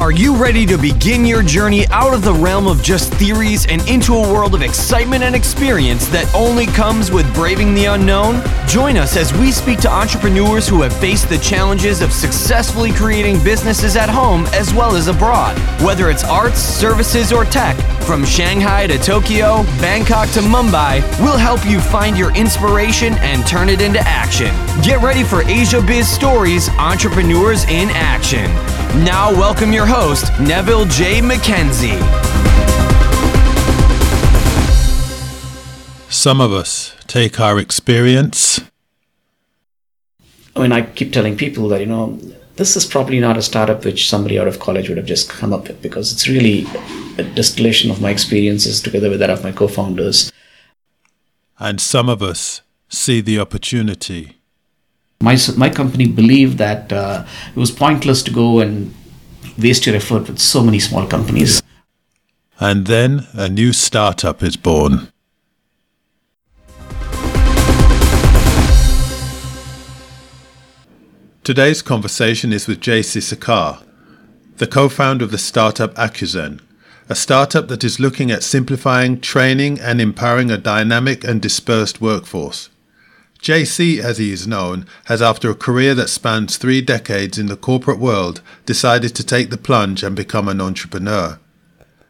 Are you ready to begin your journey out of the realm of just theories and into a world of excitement and experience that only comes with braving the unknown? Join us as we speak to entrepreneurs who have faced the challenges of successfully creating businesses at home as well as abroad. Whether it's arts, services, or tech, from Shanghai to Tokyo, Bangkok to Mumbai, we'll help you find your inspiration and turn it into action. Get ready for Asia Biz Stories Entrepreneurs in Action. Now, welcome your host, Neville J. McKenzie. Some of us take our experience. I mean, I keep telling people that, you know, this is probably not a startup which somebody out of college would have just come up with because it's really a distillation of my experiences together with that of my co founders. And some of us see the opportunity. My, my company believed that uh, it was pointless to go and waste your effort with so many small companies. And then a new startup is born. Today's conversation is with JC Sekar, the co founder of the startup AcuiZen, a startup that is looking at simplifying, training, and empowering a dynamic and dispersed workforce. JC, as he is known, has, after a career that spans three decades in the corporate world, decided to take the plunge and become an entrepreneur.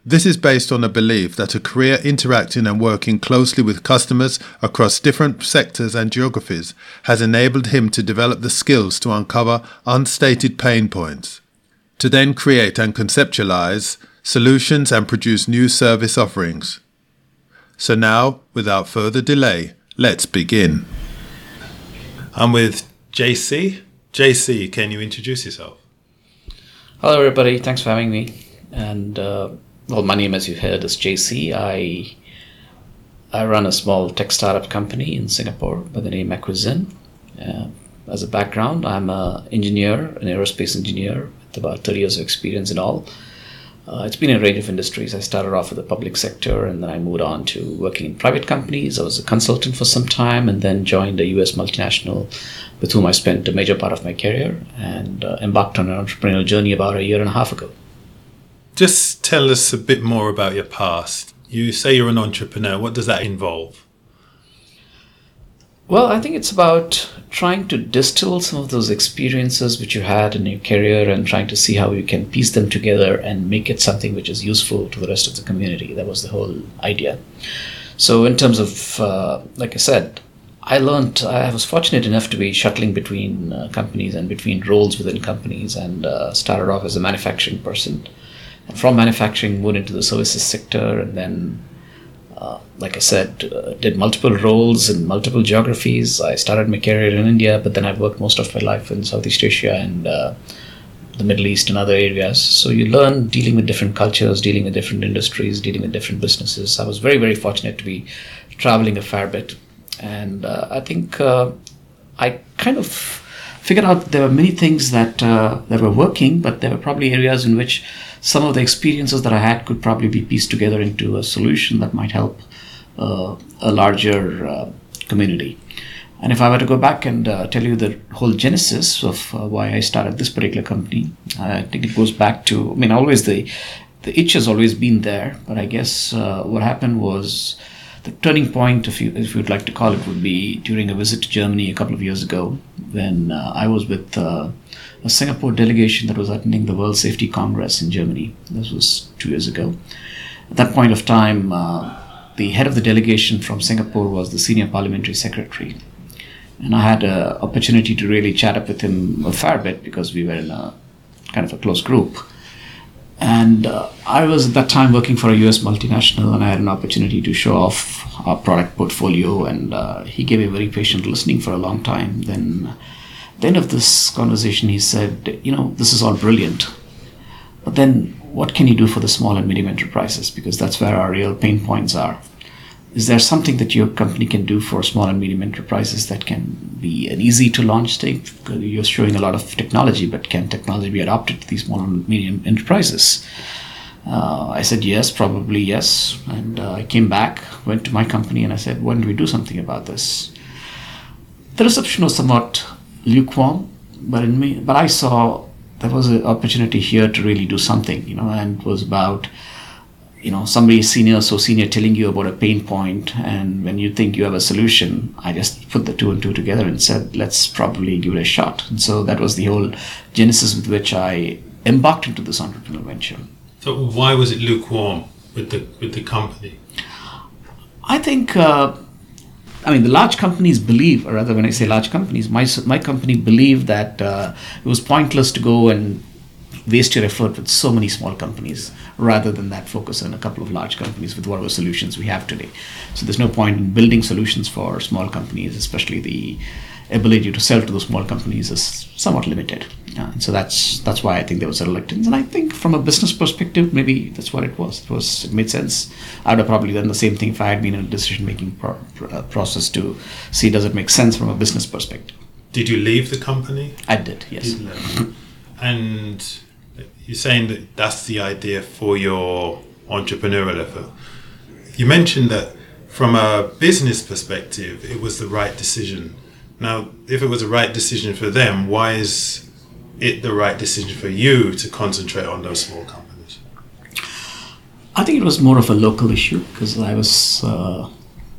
This is based on a belief that a career interacting and working closely with customers across different sectors and geographies has enabled him to develop the skills to uncover unstated pain points, to then create and conceptualize solutions and produce new service offerings. So now, without further delay, let's begin. I'm with JC. JC, can you introduce yourself? Hello, everybody. Thanks for having me. And uh, well, my name, as you heard, is JC. I I run a small tech startup company in Singapore by the name AcuiZen. Uh, as a background, I'm an engineer, an aerospace engineer, with about 30 years of experience in all. Uh, it's been a range of industries. I started off with the public sector and then I moved on to working in private companies. I was a consultant for some time and then joined a US multinational with whom I spent a major part of my career and uh, embarked on an entrepreneurial journey about a year and a half ago. Just tell us a bit more about your past. You say you're an entrepreneur. What does that involve? Well, I think it's about trying to distill some of those experiences which you had in your career and trying to see how you can piece them together and make it something which is useful to the rest of the community. That was the whole idea. So, in terms of, uh, like I said, I learned, I was fortunate enough to be shuttling between uh, companies and between roles within companies and uh, started off as a manufacturing person. And from manufacturing, moved into the services sector and then uh, like I said, uh, did multiple roles in multiple geographies. I started my career in India, but then I've worked most of my life in Southeast Asia and uh, the Middle East and other areas. So you learn dealing with different cultures, dealing with different industries, dealing with different businesses. I was very, very fortunate to be traveling a fair bit. And uh, I think uh, I kind of figured out there were many things that, that were working, but there were probably areas in which some of the experiences that I had could probably be pieced together into a solution that might help uh, a larger uh, community. And if I were to go back and uh, tell you the whole genesis of uh, why I started this particular company, I think it goes back to, I mean, always the, the itch has always been there, but I guess uh, what happened was the turning point, if you if you'd like to call it, would be during a visit to Germany a couple of years ago when uh, I was with a Singapore delegation that was attending the World Safety Congress in Germany. This was two years ago. At that point of time, uh, the head of the delegation from Singapore was the senior parliamentary secretary. And I had an opportunity to really chat up with him a fair bit because we were in a kind of a close group. And uh, I was at that time working for a US multinational, and I had an opportunity to show off our product portfolio. And uh, he gave me very patient listening for a long time. Then, at the end of this conversation, he said, You know, this is all brilliant. But then, what can you do for the small and medium enterprises? Because that's where our real pain points are. Is there something that your company can do for small and medium enterprises that can be an easy to launch thing? You're showing a lot of technology, but can technology be adopted to these small and medium enterprises? Uh, I said yes, probably yes. And uh, I came back, went to my company, and I said, "Why don't we do something about this?" The reception was somewhat lukewarm, but in me, but I saw there was an opportunity here to really do something, you know, and it was about you know somebody senior so senior telling you about a pain point and when you think you have a solution i just put the two and two together and said let's probably give it a shot. And so that was the whole genesis with which i embarked into this entrepreneurial venture. So why was it lukewarm with the with the company? I think uh, I mean, the large companies believe, or rather, when I say large companies, my, my company believed that uh, it was pointless to go and waste your effort with so many small companies rather than that focus on a couple of large companies with whatever solutions we have today. So there's no point in building solutions for small companies, especially the ability to sell to those small companies is somewhat limited. Uh, and so that's that's why I think there was a reluctance. And I think from a business perspective, maybe that's what it was. It was it made sense. I would have probably done the same thing if I had been in a decision making pro- uh, process to see does it make sense from a business perspective. Did you leave the company? I did. Yes. Did and you're saying that that's the idea for your entrepreneurial effort. You mentioned that from a business perspective, it was the right decision. Now, if it was the right decision for them, why is it the right decision for you to concentrate on those small companies? I think it was more of a local issue because I was uh,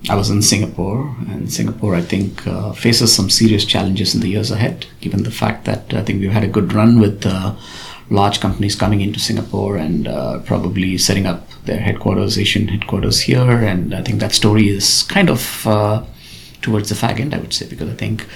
I was in Singapore, and Singapore I think uh, faces some serious challenges in the years ahead, given the fact that I think we've had a good run with. Uh, large companies coming into Singapore and uh, probably setting up their headquarters, Asian headquarters here. And I think that story is kind of uh, towards the fag end, I would say, because I think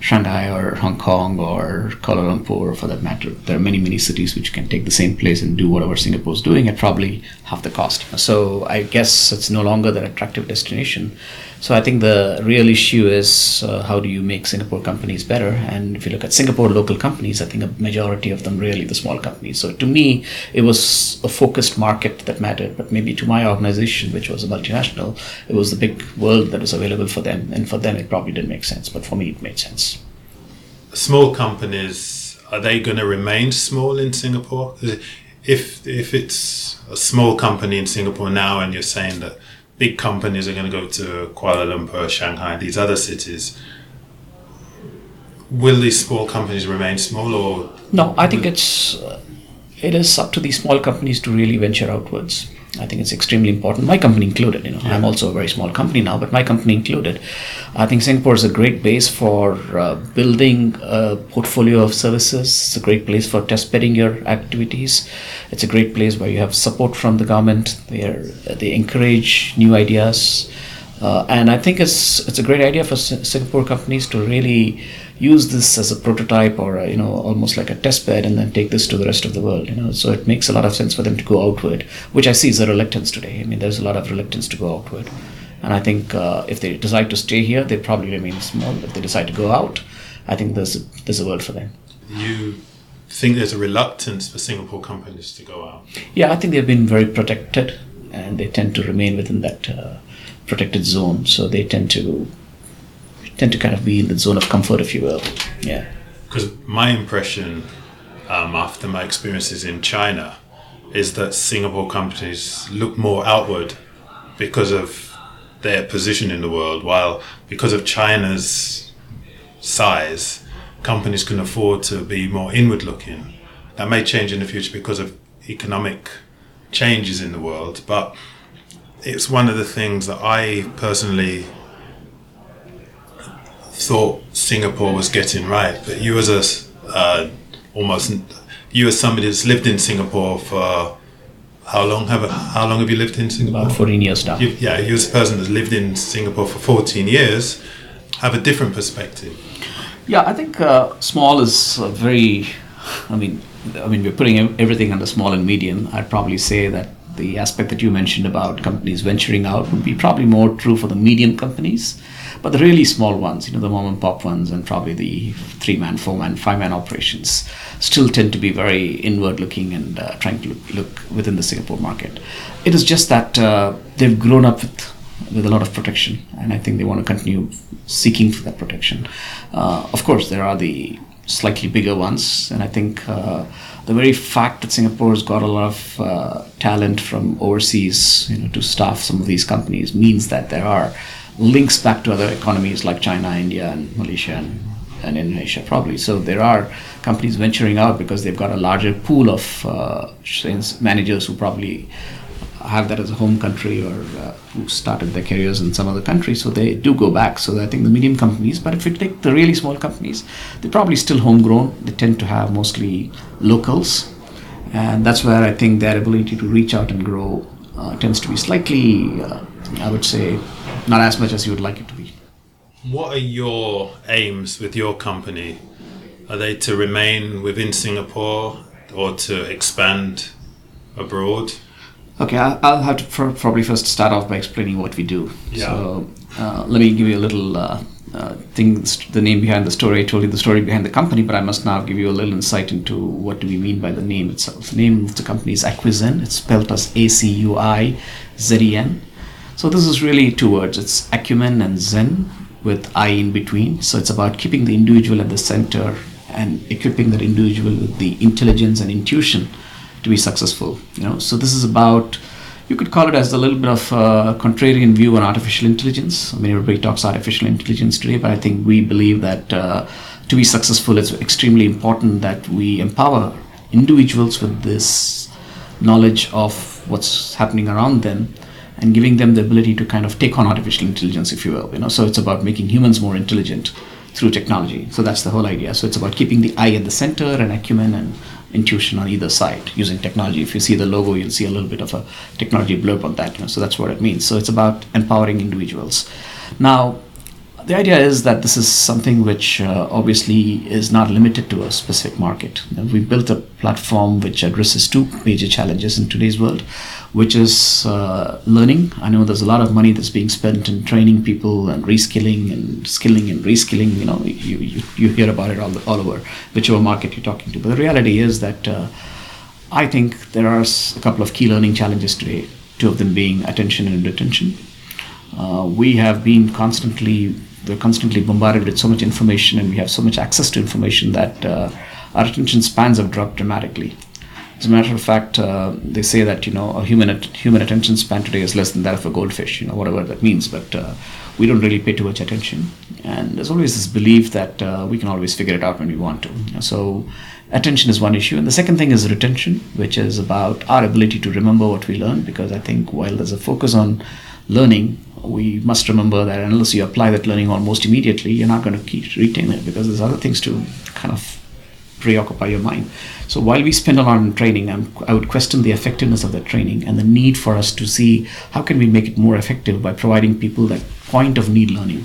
Shanghai or Hong Kong or Kuala Lumpur, for that matter, there are many, many cities which can take the same place and do whatever Singapore is doing at probably half the cost. So I guess it's no longer that attractive destination. So I think the real issue is uh, how do you make Singapore companies better? And if you look at Singapore local companies, I think a majority of them really the small companies. So to me, it was a focused market that mattered. But maybe to my organization, which was a multinational, it was the big world that was available for them. And for them, it probably didn't make sense. But for me, it made sense. Small companies are they going to remain small in Singapore? If if it's a small company in Singapore now, and you're saying that big companies are going to go to Kuala Lumpur, Shanghai, these other cities. Will these small companies remain small, or no? I think it's it is up to these small companies to really venture outwards. I think it's extremely important. My company included. You know, yeah. I'm also a very small company now, but my company included. I think Singapore is a great base for uh, building a portfolio of services. It's a great place for test bedding your activities. It's a great place where you have support from the government. They are, they encourage new ideas. Uh, and I think it's it's a great idea for Singapore companies to really use this as a prototype or a, you know almost like a test bed and then take this to the rest of the world. You know, so it makes a lot of sense for them to go outward, which I see is a reluctance today. I mean, there's a lot of reluctance to go outward, and I think uh, if they decide to stay here, they probably remain small. If they decide to go out, I think there's a, there's a world for them. You think there's a reluctance for Singapore companies to go out? Yeah, I think they've been very protected, and they tend to remain within that. Uh, protected zone, so they tend to tend to kind of be in the zone of comfort, if you will. Yeah. Because my impression um, after my experiences in China is that Singapore companies look more outward because of their position in the world, while because of China's size, companies can afford to be more inward looking. That may change in the future because of economic changes in the world, but it's one of the things that I personally thought Singapore was getting right. But you as a uh, almost you as somebody that's lived in Singapore for how long have how long have you lived in Singapore? About fourteen years now. You, yeah, you as a person that's lived in Singapore for fourteen years have a different perspective. Yeah, I think uh, small is very. I mean, I mean, we're putting everything under small and medium. I'd probably say that the aspect that you mentioned about companies venturing out would be probably more true for the medium companies, but the really small ones, you know, the mom and pop ones, and probably the three man, four man, five man operations, still tend to be very inward looking and uh, trying to look, look, within the Singapore market. It is just that uh, they've grown up with with a lot of protection, and I think they want to continue seeking for that protection. Uh, of course, there are the slightly bigger ones, and I think uh, the very fact that Singapore has got a lot of uh, talent from overseas, you know, to staff some of these companies means that there are links back to other economies like China, India, and Malaysia, and and Indonesia, probably. So there are companies venturing out because they've got a larger pool of uh, managers who probably have that as a home country or uh, who started their careers in some other country. So they do go back. So I think the medium companies, but if you take the really small companies, they're probably still homegrown. They tend to have mostly locals. And that's where I think their ability to reach out and grow tends to be slightly, uh, I would say, not as much as you would like it to be. What are your aims with your company? Are they to remain within Singapore or to expand abroad? Okay, I'll have to probably first start off by explaining what we do. Yeah. So uh, let me give you a little uh, uh, the name behind the story. I told you the story behind the company, but I must now give you a little insight into what do we mean by the name itself. The name of the company is Acuizen. It's spelled as A-C-U-I-Z-E-N. So this is really two words. It's acumen and zen with I in between. So it's about keeping the individual at the center and equipping that individual with the intelligence and intuition to be successful. You know, so this is about you could call it as a little bit of a contrarian view on artificial intelligence. I mean, everybody talks artificial intelligence today, but I think we believe that uh, to be successful, it's extremely important that we empower individuals with this knowledge of what's happening around them and giving them the ability to kind of take on artificial intelligence, if you will. You know, so it's about making humans more intelligent through technology. So that's the whole idea. So it's about keeping the eye at the center and acumen and intuition on either side using technology. If you see the logo, you'll see a little bit of a technology blurb on that. You know, so that's what it means. So it's about empowering individuals. Now, the idea is that this is something which uh, obviously is not limited to a specific market. We built a platform which addresses two major challenges in today's world, which is uh, learning. I know there's a lot of money that's being spent in training people and reskilling and skilling and reskilling. You know, you, you, you hear about it all, all over whichever market you're talking to. But the reality is that uh, I think there are a couple of key learning challenges today, two of them being attention and retention. Uh, we have been constantly we're constantly bombarded with so much information and we have so much access to information that uh, our attention spans have dropped dramatically. As a matter of fact, uh, they say that you know a human at- human attention span today is less than that of a goldfish. You know whatever that means, but uh, we don't really pay too much attention. And there's always this belief that uh, we can always figure it out when we want to. So attention is one issue, and the second thing is retention, which is about our ability to remember what we learn. Because I think while there's a focus on learning, we must remember that unless you apply that learning almost immediately, you're not going to keep retain it because there's other things to kind of preoccupy your mind. So while we spend a lot on training, I'm, i would question the effectiveness of that training and the need for us to see how can we make it more effective by providing people that point of need learning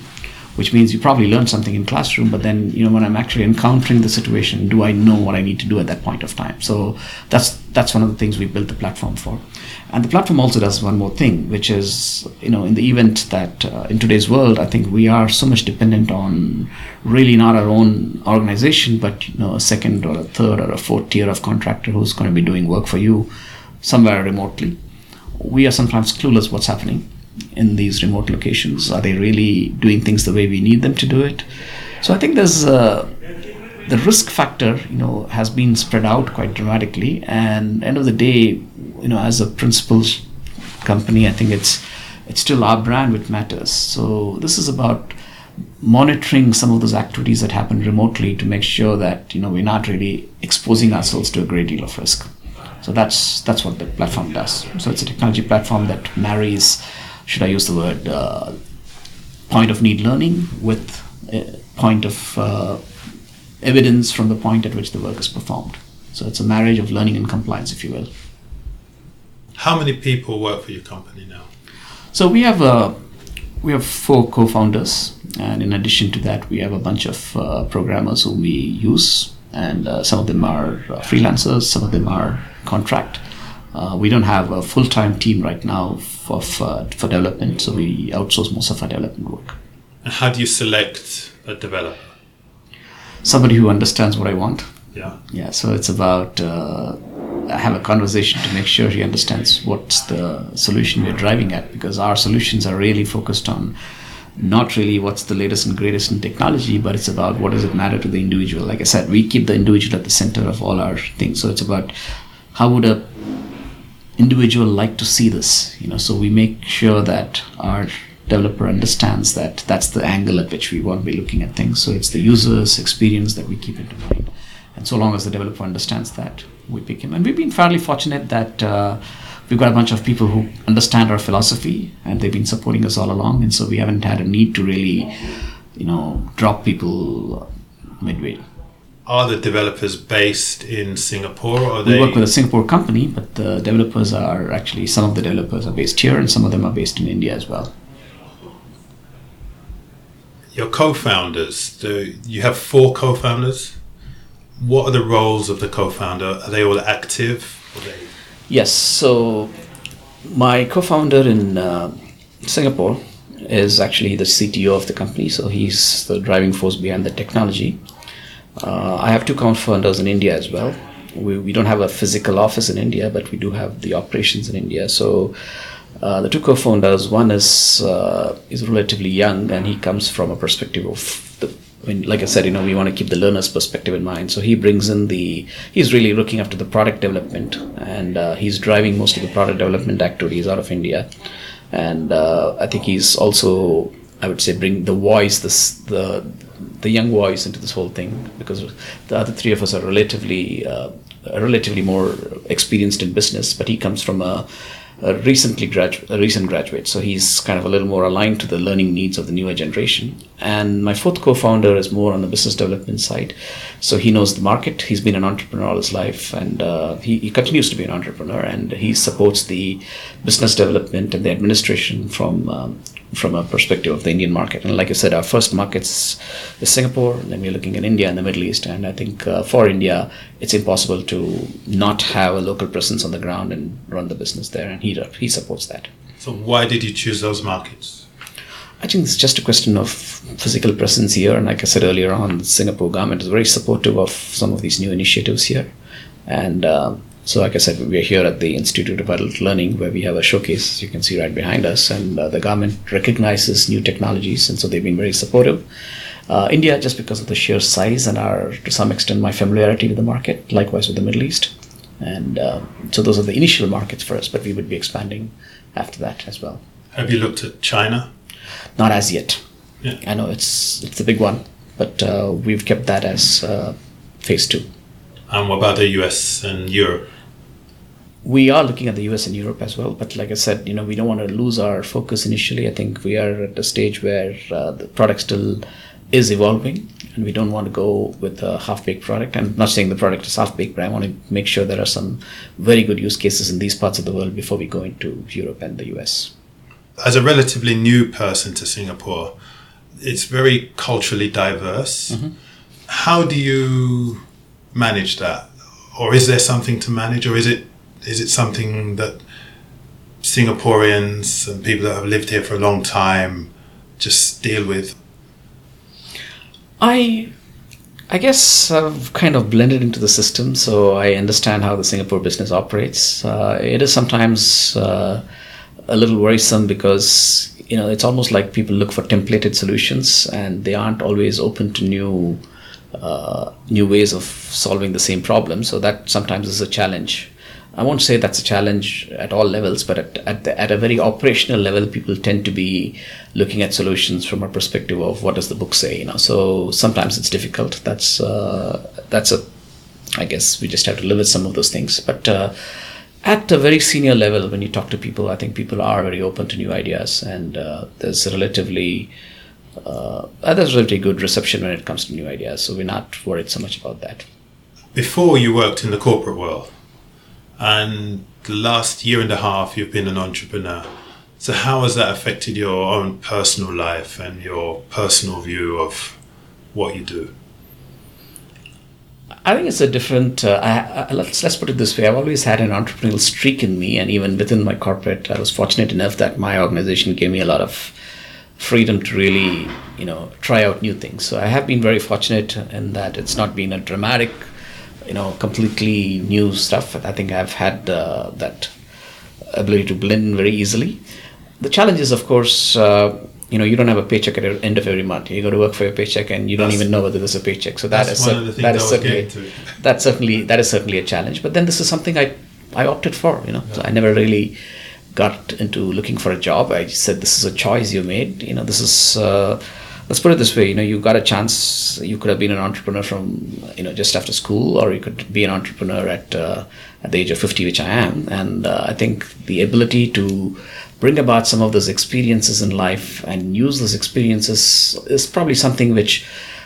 which means you probably learned something in classroom but then you know when i'm actually encountering the situation do i know what i need to do at that point of time? So that's that's one of the things we built the platform for. And the platform also does one more thing which is you know in the event that uh, in today's world i think we are so much dependent on really not our own organization but you know a second or a third or a fourth tier of contractor who's going to be doing work for you somewhere remotely. We are sometimes clueless what's happening in these remote locations? Are they really doing things the way we need them to do it? So I think there's uh, the risk factor, you know, has been spread out quite dramatically. And end of the day, you know, as a principals company, I think it's it's still our brand which matters. So this is about monitoring some of those activities that happen remotely to make sure that you know we're not really exposing ourselves to a great deal of risk. So that's that's what the platform does. So it's a technology platform that marries should I use the word uh, point of need learning with a point of uh, evidence from the point at which the work is performed. So it's a marriage of learning and compliance, if you will. How many people work for your company now? So we have uh, we have four co-founders, and in addition to that, we have a bunch of uh, programmers who we use, and uh, some of them are uh, freelancers, some of them are contract. Uh, we don't have a full-time team right now for, for, for development, so we outsource most of our development work. And how do you select a developer? Somebody who understands what I want. Yeah. Yeah. So it's about uh, I have a conversation to make sure he understands what's the solution we're driving at, because our solutions are really focused on not really what's the latest and greatest in technology, but it's about what does it matter to the individual. Like I said, we keep the individual at the center of all our things. So it's about how would a individual like to see this you know so we make sure that our developer understands that that's the angle at which we want to be looking at things. So it's the user's experience that we keep into mind. And so long as the developer understands that, we pick him. And we've been fairly fortunate that uh, we've got a bunch of people who understand our philosophy and they've been supporting us all along. And so we haven't had a need to really, you know, drop people midway. Are the developers based in Singapore or We they work with a Singapore company, but the developers are actually, some of the developers are based here and some of them are based in India as well. your co-founders? Do you have four co-founders? What are the roles of the co-founder? Are they all active? They- Yes. So my co-founder in uh, Singapore is actually the CTO of the company. So he's the driving force behind the technology. Uh, I have two co-founders in India as well. We, we don't have a physical office in India, but we do have the operations in India. So uh, the two co-founders, one is uh, is relatively young, and he comes from a perspective of the. I mean, like I said, you know, we want to keep the learner's perspective in mind. So he brings in the. He's really looking after the product development, and uh, he's driving most of the product development activities out of India. And uh, I think he's also, I would say, bring the voice, this the the young voice into this whole thing because the other three of us are relatively uh, relatively more experienced in business, but he comes from a, a recently gradu- a recent graduate, so he's kind of a little more aligned to the learning needs of the newer generation. And my fourth co-founder is more on the business development side, so he knows the market. He's been an entrepreneur all his life, and uh, he, he continues to be an entrepreneur, and he supports the business development and the administration from um, from a perspective of the Indian market. And like I said, our first markets is Singapore, then we're looking at India and the Middle East. And I think uh, for India, it's impossible to not have a local presence on the ground and run the business there. And he he supports that. So why did you choose those markets? I think it's just a question of physical presence here. And like I said earlier on, the Singapore government is very supportive of some of these new initiatives here. And um, so, like I said, we're here at the Institute of Adult Learning where we have a showcase, you can see right behind us. And uh, the government recognizes new technologies, and so they've been very supportive. Uh, India, just because of the sheer size and our, to some extent, my familiarity with the market, likewise with the Middle East. And uh, so, those are the initial markets for us, but we would be expanding after that as well. Have you looked at China? Not as yet. Yeah. I know it's it's a big one, but uh, we've kept that as uh, phase two. And what about the US and Europe? We are looking at the US and Europe as well, but like I said, you know, we don't want to lose our focus initially. I think we are at a stage where uh, the product still is evolving, and we don't want to go with a half-baked product. I'm not saying the product is half-baked, but I want to make sure there are some very good use cases in these parts of the world before we go into Europe and the US. As a relatively new person to Singapore, it's very culturally diverse. How do you manage that? Or is there something to manage or is it is it something that Singaporeans and people that have lived here for a long time just deal with? I I guess I've kind of blended into the system, so I understand how the Singapore business operates. Uh, it is sometimes uh, a little worrisome because you know it's almost like people look for templated solutions and they aren't always open to new uh, new ways of solving the same problem. So that sometimes is a challenge. I won't say that's a challenge at all levels, but at, at, the, at a very operational level, people tend to be looking at solutions from a perspective of what does the book say, you know. So sometimes it's difficult. That's uh, that's a, I guess we just have to live with some of those things. But uh, at a very senior level, when you talk to people, I think people are very open to new ideas, and uh, there's relatively uh, there's relatively good reception when it comes to new ideas. So we're not worried so much about that. Before you worked in the corporate world, and the last year and a half you've been an entrepreneur. So how has that affected your own personal life and your personal view of what you do? I think it's a different. Uh, I, I, let's let's put it this way. I've always had an entrepreneurial streak in me, and even within my corporate, I was fortunate enough that my organization gave me a lot of freedom to really, you know, try out new things. So I have been very fortunate in that it's not been a dramatic, you know, completely new stuff. I think I've had uh, that ability to blend very easily. The challenge is, of course, uh, you know, you don't have a paycheck at the end of every month. You go to work for your paycheck, and you don't even know whether there's a paycheck. So that That's is cer- of the things that is certainly that's certainly that is certainly a challenge. But then this is something I I opted for. You know, so I never really got into looking for a job, I said, "This is a choice you made. You know, this is." Uh, let's put it this way. You know, you got a chance. You could have been an entrepreneur from you know just after school, or you could be an entrepreneur at uh, at the age of fifty, which I am. And uh, I think the ability to bring about some of those experiences in life and use those experiences is probably something which,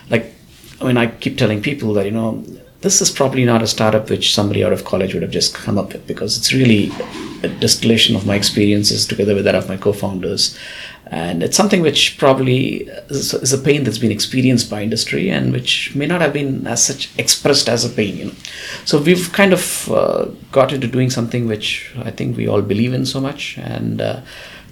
like, I mean, I keep telling people that you know this is probably not a startup which somebody out of college would have just come up with because it's really a distillation of my experiences together with that of my co-founders and it's something which probably is a pain that's been experienced by industry and which may not have been as such expressed as a pain you know so we've kind of uh, got into doing something which i think we all believe in so much and uh,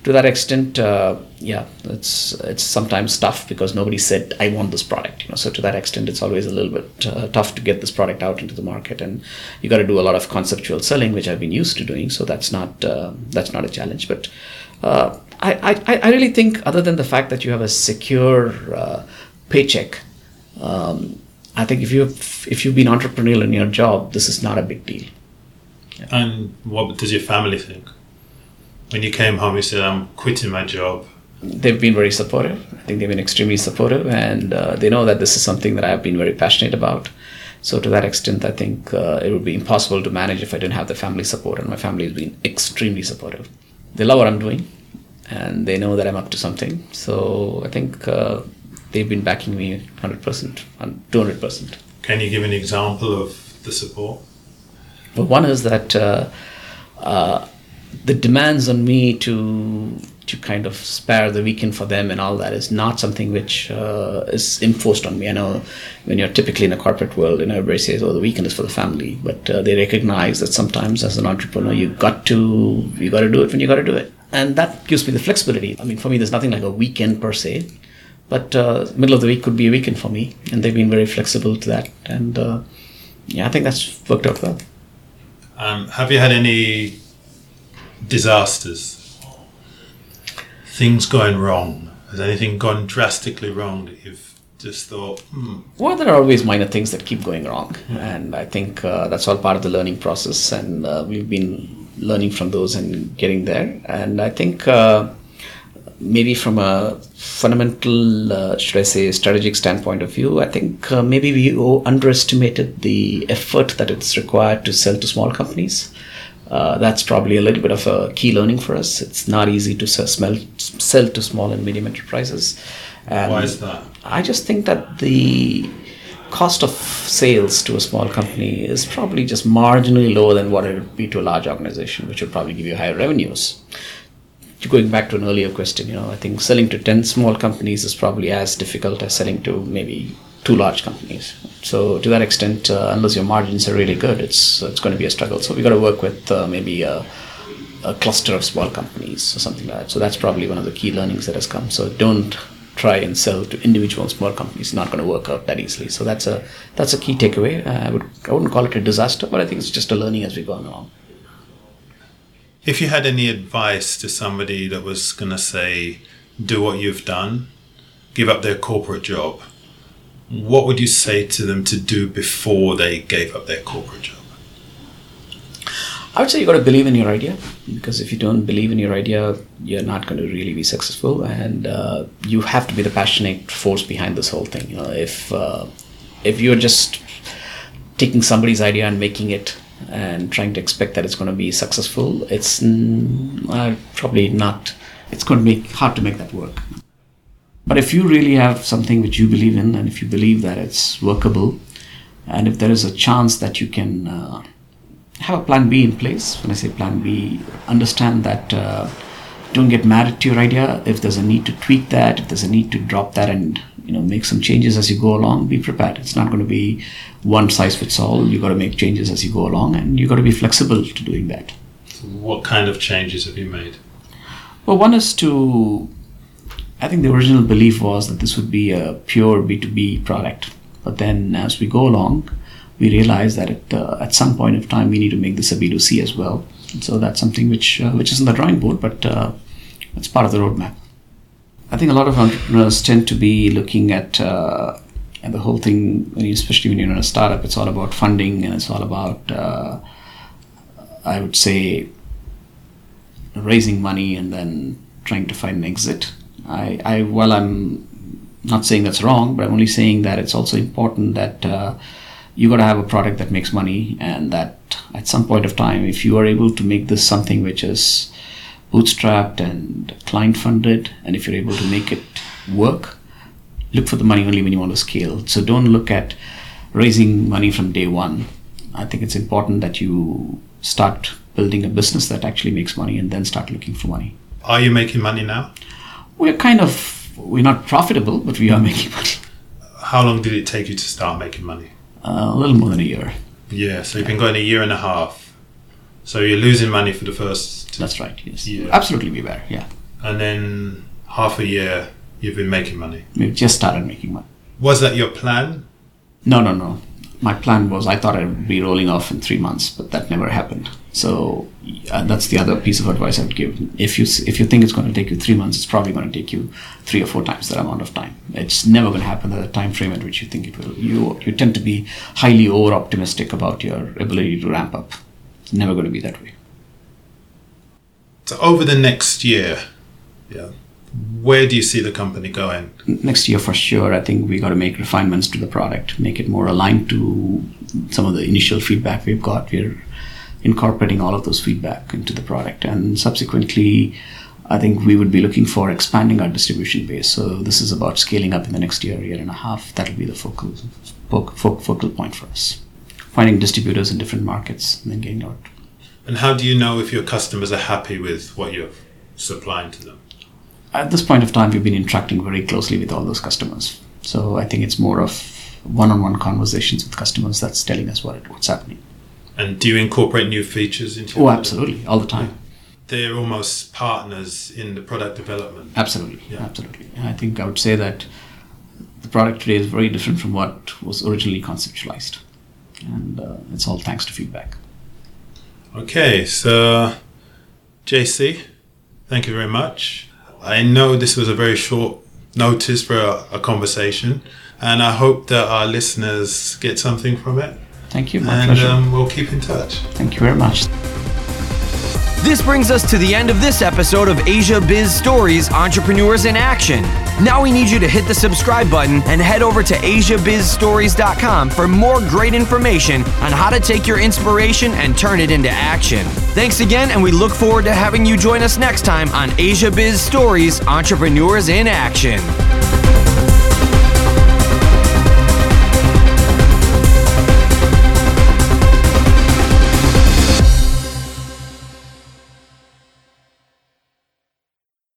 to that extent, uh, yeah, it's it's sometimes tough because nobody said I want this product. You know, so to that extent, it's always a little bit uh, tough to get this product out into the market, and you got to do a lot of conceptual selling, which I've been used to doing. So that's not uh, that's not a challenge. But uh, I, I I really think other than the fact that you have a secure uh, paycheck. Um, I think if you if you've been entrepreneurial in your job, this is not a big deal. Yeah. And what does your family think? when you came home, you said, I'm quitting my job. They've been very supportive. I think they've been extremely supportive, and uh, they know that this is something that I've been very passionate about. So, to that extent, I think uh, it would be impossible to manage if I didn't have the family support, and my family has been extremely supportive. They love what I'm doing, and they know that I'm up to something. So, I think uh, they've been backing me 100%, 200%. Can you give an example of the support? Well, one is that uh, uh, the demands on me to to kind of spare the weekend for them and all that is not something which uh, is enforced on me. I know when you're typically in a corporate world, you know, everybody says, "Oh, the weekend is for the family," but uh, they recognize that sometimes, as an entrepreneur, you got to you got to do it when you got to do it, and that gives me the flexibility. I mean, for me, there's nothing like a weekend per se, but uh, middle of the week could be a weekend for me, and they've been very flexible to that, and uh, yeah, I think that's worked out well. Um, have you had any disasters, things going wrong? Has anything gone drastically wrong that you've just thought? Hmm. Well, there are always minor things that keep going wrong, and I think uh, that's all part of the learning process, and uh, we've been learning from those and getting there. And I think uh, maybe from a fundamental, uh, should I say, strategic standpoint of view, I think uh, maybe we underestimated the effort that it's required to sell to small companies. Uh, that's probably a little bit of a key learning for us. It's not easy to sell, sell to small and medium enterprises. And Why is that? I just think that the cost of sales to a small company is probably just marginally lower than what it would be to a large organization, which would probably give you higher revenues. Going back to an earlier question, you know, I think selling to 10 small companies is probably as difficult as selling to maybe two large companies. So to that extent, uh, unless your margins are really good, it's it's going to be a struggle. So we got to work with uh, maybe a, a, cluster of small companies or something like that. So that's probably one of the key learnings that has come. So don't try and sell to individual small companies. Not going to work out that easily. So that's a that's a key takeaway. Uh, I would I wouldn't call it a disaster, but I think it's just a learning as we go along. If you had any advice to somebody that was going to say, do what you've done, give up their corporate job what would you say to them to do before they gave up their corporate job? I would say you got to believe in your idea because if you don't believe in your idea, you're not going to really be successful, and uh, you have to be the passionate force behind this whole thing. You know, if uh, if you're just taking somebody's idea and making it and trying to expect that it's going to be successful, it's uh, probably not. It's going to be hard to make that work. But if you really have something which you believe in, and if you believe that it's workable, and if there is a chance that you can uh, have a plan B in place, when I say plan B, understand that uh, don't get married to your idea. If there's a need to tweak that, if there's a need to drop that and you know make some changes as you go along, be prepared. It's not going to be one size fits all. You got to make changes as you go along, and you got to be flexible to doing that. So what kind of changes have you made? Well, one is to I think the original belief was that this would be a pure B2B product. But then as we go along, we realize that uh, at some point of time we need to make this a B2C as well. And so that's something which uh, which is in the drawing board, but uh, it's part of the roadmap. I think a lot of entrepreneurs tend to be looking at uh, and the whole thing, especially when you're in a startup, it's all about funding and it's all about, uh, I would say, raising money and then trying to find an exit. I, I well, I'm not saying that's wrong, but I'm only saying that it's also important that uh, you got to have a product that makes money, and that at some point of time, if you are able to make this something which is bootstrapped and client funded, and if you're able to make it work, look for the money only when you want to scale. So don't look at raising money from day one. I think it's important that you start building a business that actually makes money and then start looking for money. Are you making money now? We're kind of, we're not profitable, but we are making money. How long did it take you to start making money? A little more than a year. Yeah, so you've been going a year and a half. So you're losing money for the first. That's right, yes. Yeah. Absolutely, we were, yeah. And then half a year you've been making money. We've just started making money. Was that your plan? No, no, no. My plan was I thought I'd be rolling off in three months, but that never happened. So uh, that's the other piece of advice I'd give. If you if you think it's going to take you three months, it's probably going to take you three or four times that amount of time. It's never going to happen at the time frame at which you think it will. You you tend to be highly over optimistic about your ability to ramp up. It's never going to be that way. So over the next year, yeah, where do you see the company going? next year for sure i think we got to make refinements to the product make it more aligned to some of the initial feedback we've got. We're incorporating all of those feedback into the product. And subsequently i think we would be looking for expanding our distribution base. So this is about scaling up in the next year year and a half. That'll be the focal focal, focal point for us. Finding distributors in different markets and then getting out. And how do you know if your customers are happy with what you're supplying to them? At this point of time, we've been interacting very closely with all those customers. So I think it's more of one-on-one conversations with customers that's telling us what it, what's happening. And do you incorporate new features into Oh, absolutely, all the time. They're almost partners in the product development. Absolutely, Yeah. absolutely. And I think I would say that the product today is very different from what was originally conceptualized, and uh, it's all thanks to feedback. Okay, so JC, thank you very much. I know this was a very short notice for a, a conversation, and I hope that our listeners get something from it. Thank you, my and pleasure. um, we'll keep in touch. Thank you very much. This brings us to the end of this episode of Asia Biz Stories Entrepreneurs in Action. Now we need you to hit the subscribe button and head over to AsiaBizStories.com for more great information on how to take your inspiration and turn it into action. Thanks again, and we look forward to having you join us next time on Asia Biz Stories Entrepreneurs in Action.